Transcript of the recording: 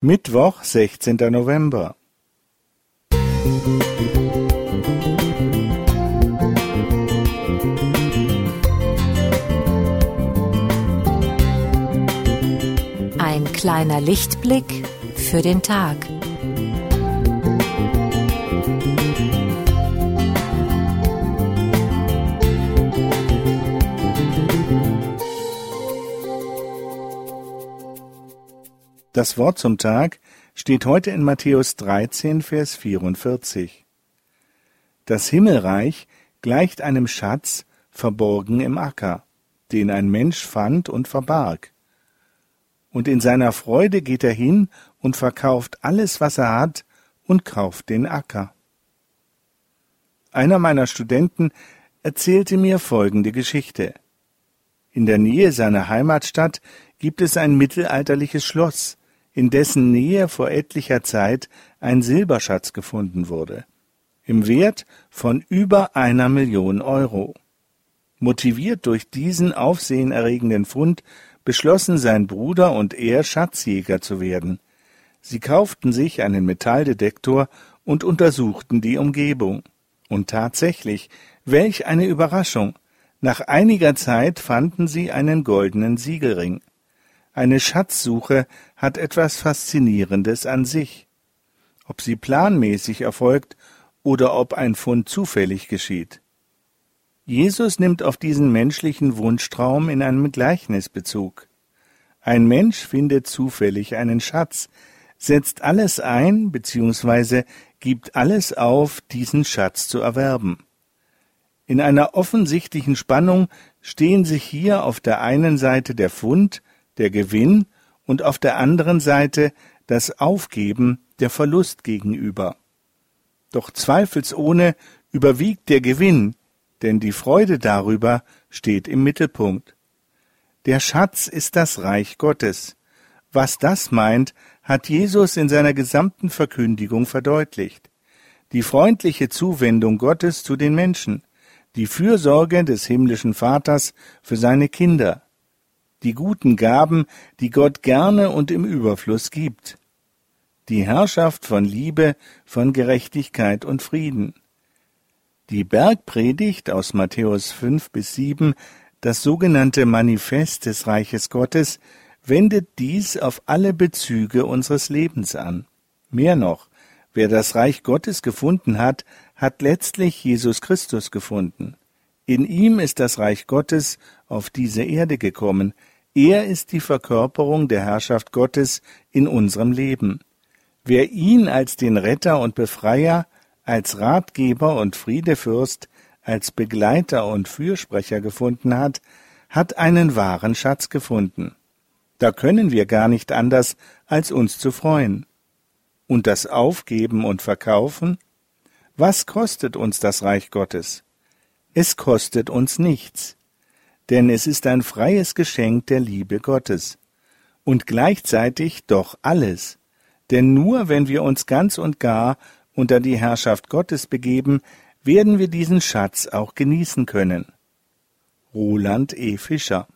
Mittwoch, sechzehnter November. Ein kleiner Lichtblick für den Tag. Das Wort zum Tag steht heute in Matthäus 13, Vers 44. Das Himmelreich gleicht einem Schatz verborgen im Acker, den ein Mensch fand und verbarg. Und in seiner Freude geht er hin und verkauft alles, was er hat, und kauft den Acker. Einer meiner Studenten erzählte mir folgende Geschichte. In der Nähe seiner Heimatstadt gibt es ein mittelalterliches Schloss, in dessen Nähe vor etlicher Zeit ein Silberschatz gefunden wurde, im Wert von über einer Million Euro. Motiviert durch diesen aufsehenerregenden Fund beschlossen sein Bruder und er, Schatzjäger zu werden. Sie kauften sich einen Metalldetektor und untersuchten die Umgebung. Und tatsächlich, welch eine Überraschung! Nach einiger Zeit fanden sie einen goldenen Siegelring. Eine Schatzsuche hat etwas Faszinierendes an sich. Ob sie planmäßig erfolgt oder ob ein Fund zufällig geschieht. Jesus nimmt auf diesen menschlichen Wunschtraum in einem Gleichnis Bezug. Ein Mensch findet zufällig einen Schatz, setzt alles ein bzw. gibt alles auf, diesen Schatz zu erwerben. In einer offensichtlichen Spannung stehen sich hier auf der einen Seite der Fund der Gewinn und auf der anderen Seite das Aufgeben, der Verlust gegenüber. Doch zweifelsohne überwiegt der Gewinn, denn die Freude darüber steht im Mittelpunkt. Der Schatz ist das Reich Gottes. Was das meint, hat Jesus in seiner gesamten Verkündigung verdeutlicht. Die freundliche Zuwendung Gottes zu den Menschen, die Fürsorge des himmlischen Vaters für seine Kinder, die guten Gaben, die Gott gerne und im Überfluss gibt, die Herrschaft von Liebe, von Gerechtigkeit und Frieden. Die Bergpredigt aus Matthäus 5 bis 7, das sogenannte Manifest des Reiches Gottes, wendet dies auf alle Bezüge unseres Lebens an. Mehr noch, wer das Reich Gottes gefunden hat, hat letztlich Jesus Christus gefunden. In ihm ist das Reich Gottes auf diese Erde gekommen. Er ist die Verkörperung der Herrschaft Gottes in unserem Leben. Wer ihn als den Retter und Befreier, als Ratgeber und Friedefürst, als Begleiter und Fürsprecher gefunden hat, hat einen wahren Schatz gefunden. Da können wir gar nicht anders, als uns zu freuen. Und das Aufgeben und Verkaufen? Was kostet uns das Reich Gottes? Es kostet uns nichts, denn es ist ein freies Geschenk der Liebe Gottes und gleichzeitig doch alles, denn nur wenn wir uns ganz und gar unter die Herrschaft Gottes begeben, werden wir diesen Schatz auch genießen können. Roland E. Fischer